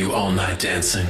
you all night dancing.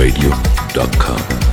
radio.com.